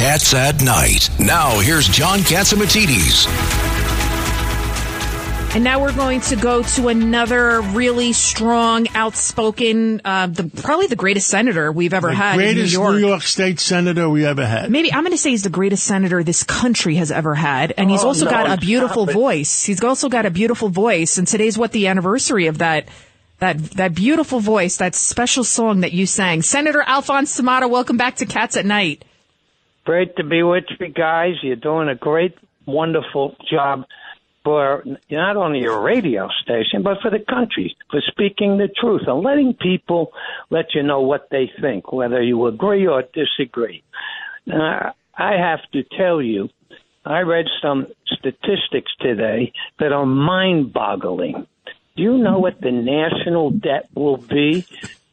Cats at Night. Now, here's John Catsimatidis. And now we're going to go to another really strong, outspoken, uh, the, probably the greatest senator we've ever the had greatest in New York. New York State senator we ever had. Maybe I'm going to say he's the greatest senator this country has ever had, and he's Oh, also no, got a beautiful voice. He's also got a beautiful voice, and today's what the anniversary of that. That that beautiful voice, that special song that you sang, Senator Alphonse D'Amato. Welcome back to Cats at Night. Great to be with you guys. You're doing a great, wonderful job for not only your radio station, but for the country, for speaking the truth and letting people let you know what they think, whether you agree or disagree. Uh, I have to tell you, I read some statistics today that are mind boggling. Do you know what the national debt will be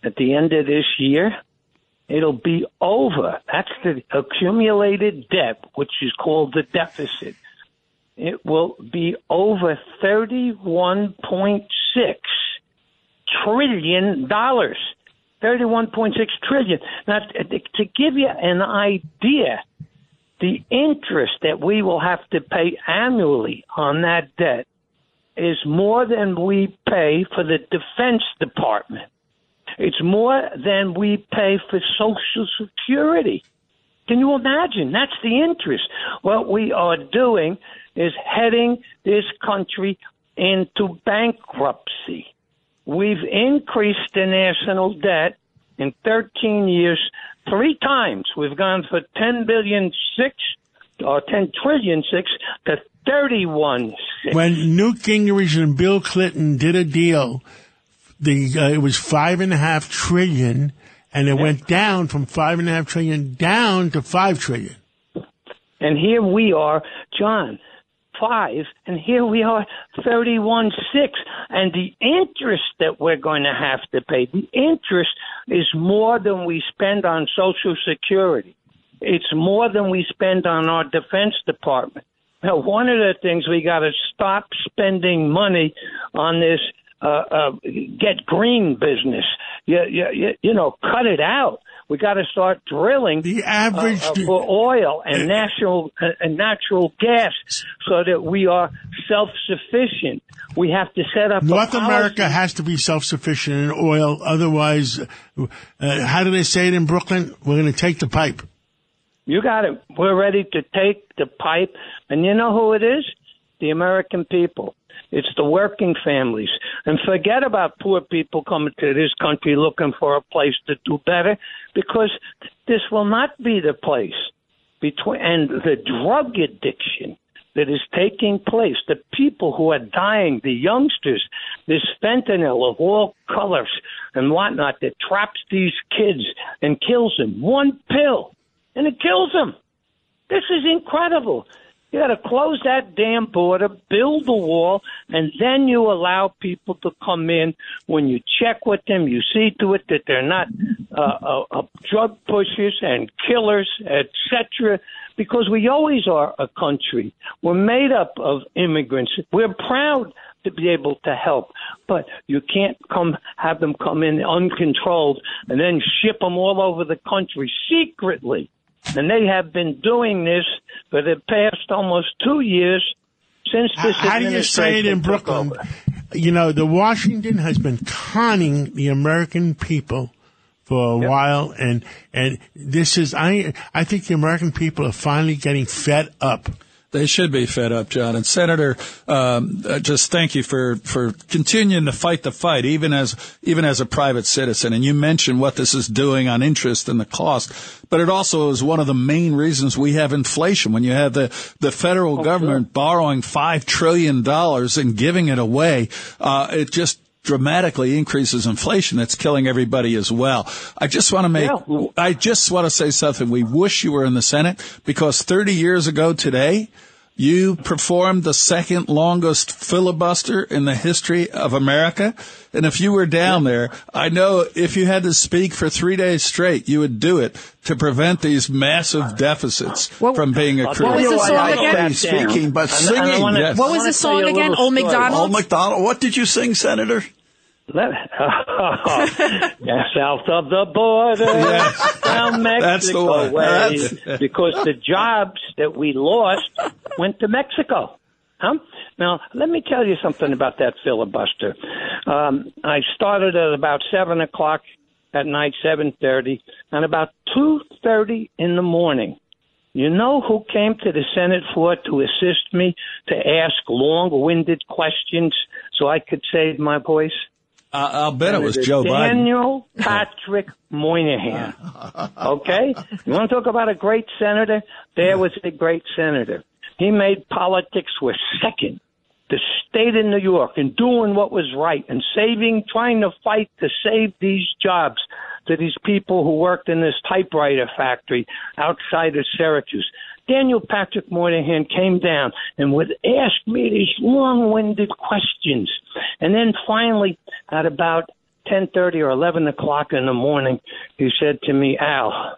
at the end of this year? It'll be over. That's the accumulated debt, which is called the deficit. It will be over $31.6 trillion. 31.6 trillion. Now, to give you an idea, the interest that we will have to pay annually on that debt is more than we pay for the Defense Department. It's more than we pay for Social Security. Can you imagine? That's the interest. What we are doing is heading this country into bankruptcy. We've increased the national debt in 13 years three times. We've gone from 10 billion six or 10 trillion six to 31 six. When Newt Gingrich and Bill Clinton did a deal, the uh, it was five and a half trillion, and it went down from five and a half trillion down to five trillion. And here we are, John, five, and here we are, thirty-one six. And the interest that we're going to have to pay, the interest is more than we spend on Social Security. It's more than we spend on our Defense Department. Now, one of the things we got to stop spending money on this uh, uh, get green business. You, you, you, you know, cut it out. We got to start drilling The average- uh, uh, for oil and natural uh, and natural gas so that we are self-sufficient. We have to set up North America has to be self-sufficient in oil, otherwise, uh, how do they say it in Brooklyn? We're going to take the pipe. You got it. We're ready to take the pipe, and you know who it is? The American people. It's the working families. And forget about poor people coming to this country looking for a place to do better, because this will not be the place. Between and the drug addiction that is taking place, the people who are dying, the youngsters, this fentanyl of all colors and whatnot that traps these kids and kills them. One pill, and it kills them. This is incredible. You got to close that damn border, build the wall, and then you allow people to come in. When you check with them, you see to it that they're not uh, uh, uh, drug pushers and killers, etc. Because we always are a country. We're made up of immigrants. We're proud to be able to help, but you can't come have them come in uncontrolled and then ship them all over the country secretly. And they have been doing this for the past almost two years since this how do you say it in Brooklyn? over. You know, the Washington has been conning the American people for a while, and and this is I I think the American people are finally getting fed up. They should be fed up, John. And Senator, um, uh, just thank you for, for continuing to fight the fight, even as even as a private citizen. And you mentioned what this is doing on interest and the cost, but it also is one of the main reasons we have inflation. When you have the the federal government borrowing five trillion dollars and giving it away, uh, it just dramatically increases inflation that's killing everybody as well. I just want to make, Yeah. I just want to say something. We wish you were in the Senate because 30 years ago today, you performed the second longest filibuster in the history of America. And if you were down there, I know if you had to speak for three days straight, you would do it to prevent these massive deficits What- from being I'll accrued. tell was the song again? Speaking, but And- and I singing, wanna- yes. What was the song again? Old story. McDonald? Old McDonald. What did you sing, Senator? Let, yeah, south of the border, down Mexico way, because the jobs that we lost went to Mexico. Huh? Now, let me tell you something about that filibuster. Um, I started at about seven o'clock at night, seven thirty, and about two thirty in the morning. You know who came to the Senate floor to assist me to ask long-winded questions so I could save my voice? I- I'll bet it was Joe Biden. Daniel Patrick Moynihan. Okay? You want to talk about a great senator? There was a great senator. He made politics was second. The state of New York and doing what was right and saving, trying to fight to save these jobs to these people who worked in this typewriter factory outside of Syracuse. Daniel Patrick Moynihan came down and would ask me these long-winded questions, and then finally, at about ten thirty or eleven o'clock in the morning, he said to me, "Al,"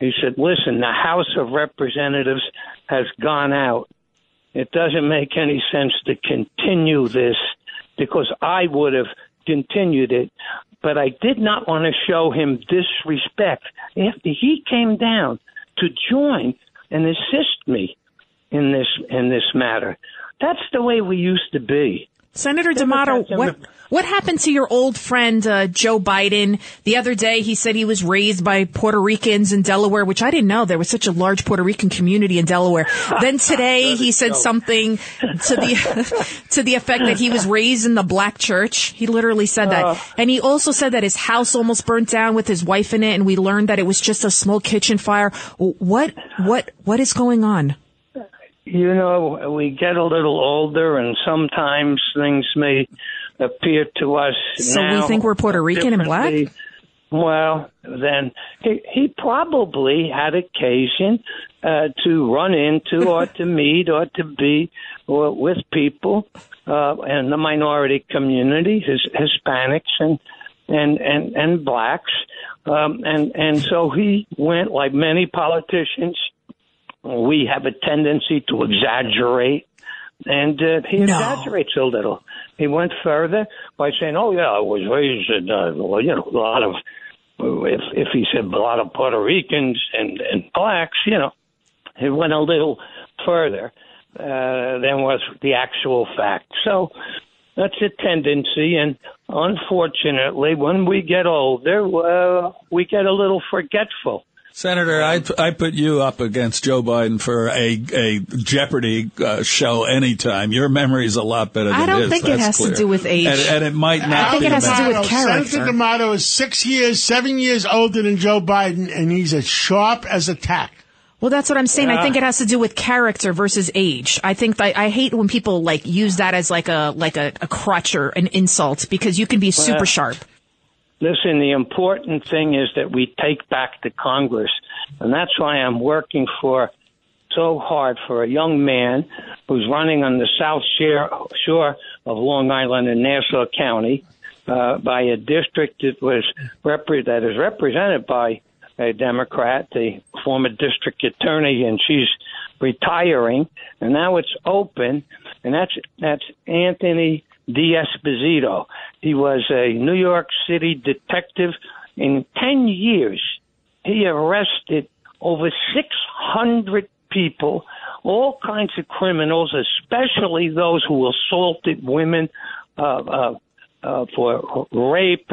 he said, "Listen, the House of Representatives has gone out. It doesn't make any sense to continue this because I would have continued it." But I did not want to show him disrespect after he came down to join and assist me in this in this matter. That's the way we used to be. Senator D'Amato, Democrats and what what happened to your old friend uh, Joe Biden? The other day, he said he was raised by Puerto Ricans in Delaware, which I didn't know there was such a large Puerto Rican community in Delaware. Then today, he said something to the to the effect that he was raised in the black church. He literally said that, and he also said that his house almost burnt down with his wife in it, and we learned that it was just a small kitchen fire. What what what is going on? You know, we get a little older, and sometimes things may appear to us. So we think we're Puerto Rican and black? Well, then he, he probably had occasion uh, to run into or to meet or to be or with people uh, in the minority community, his, Hispanics and and and and blacks, um, and and so he went like many politicians. We have a tendency to exaggerate, and uh, he No. exaggerates a little. He went further by saying, "Oh yeah, I was raised in uh, well, you know a lot of." If if he said a lot of Puerto Ricans and and blacks, you know, he went a little further uh, than was the actual fact. So that's a tendency, and unfortunately, when we get older, uh, we get a little forgetful. Senator, I, I put you up against Joe Biden for a, a Jeopardy uh, show anytime. Your memory is a lot better than I don't his, think it that's has to do with age. And, and it might not I think be it has to do with character. Senator D'Amato is six years, seven years older than Joe Biden, and he's as sharp as a tack. Well, that's what I'm saying. I think it has to do with character versus age. I think that I hate when people like use that as like a like a, a crutch or an insult because you can be super sharp. Listen, the important thing is that we take back the Congress, and that's why I'm working for so hard for a young man who's running on the south shore, of Long Island in Nassau County uh, by a district that was repre- that is represented by a Democrat, the former district attorney, and she's retiring, and now it's open, and that's that's Anthony D'Esposito. He was a New York City detective. In ten years, he arrested over six hundred people, all kinds of criminals, especially those who assaulted women uh, uh, uh, for rape,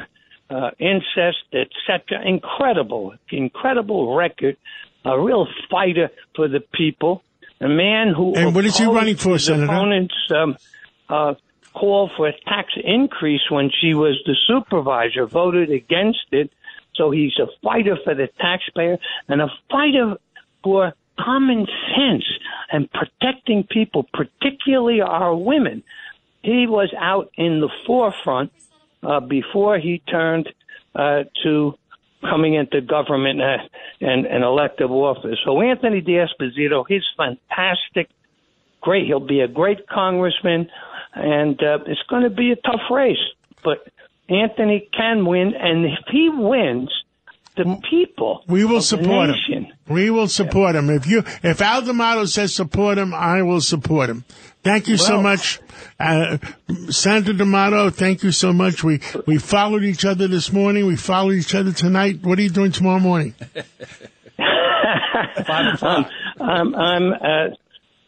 uh, incest, etc. Incredible, incredible record. A real fighter for the people. A man who And what is he running for, Senator? Opponents um, uh, call for a tax increase when she was the supervisor, voted against it. So he's a fighter for the taxpayer and a fighter for common sense and protecting people, particularly our women. He was out in the forefront uh, before he turned uh, to coming into government uh, and, and elective office. So Anthony D'Esposito, he's fantastic, great. He'll be a great congressman, and uh, it's going to be a tough race. But Anthony can win, and if he wins, the people We will of the support him. We will support him. If you, if Al D'Amato says support him, I will support him. Thank you so much, uh, Senator D'Amato. Thank you so much. We we followed each other this morning. We followed each other tonight. What are you doing tomorrow morning? um, I'm, I'm uh,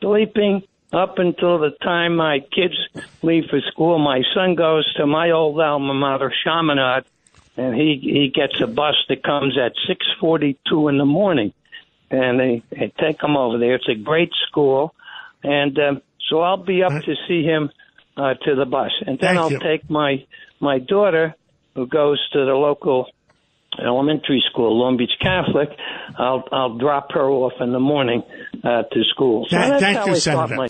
sleeping up until the time my kids leave for school. My son goes to my old alma mater, Chaminade, and he he gets a bus that comes at six forty two in the morning, and they, they take him over there. It's a great school, and um, so I'll be up to see him uh, to the bus, and then Thank I'll you. take my my daughter who goes to the local elementary school, Long Beach Catholic. I'll I'll drop her off in the morning uh, to school. So Thank- that's thank how you, I Senator. my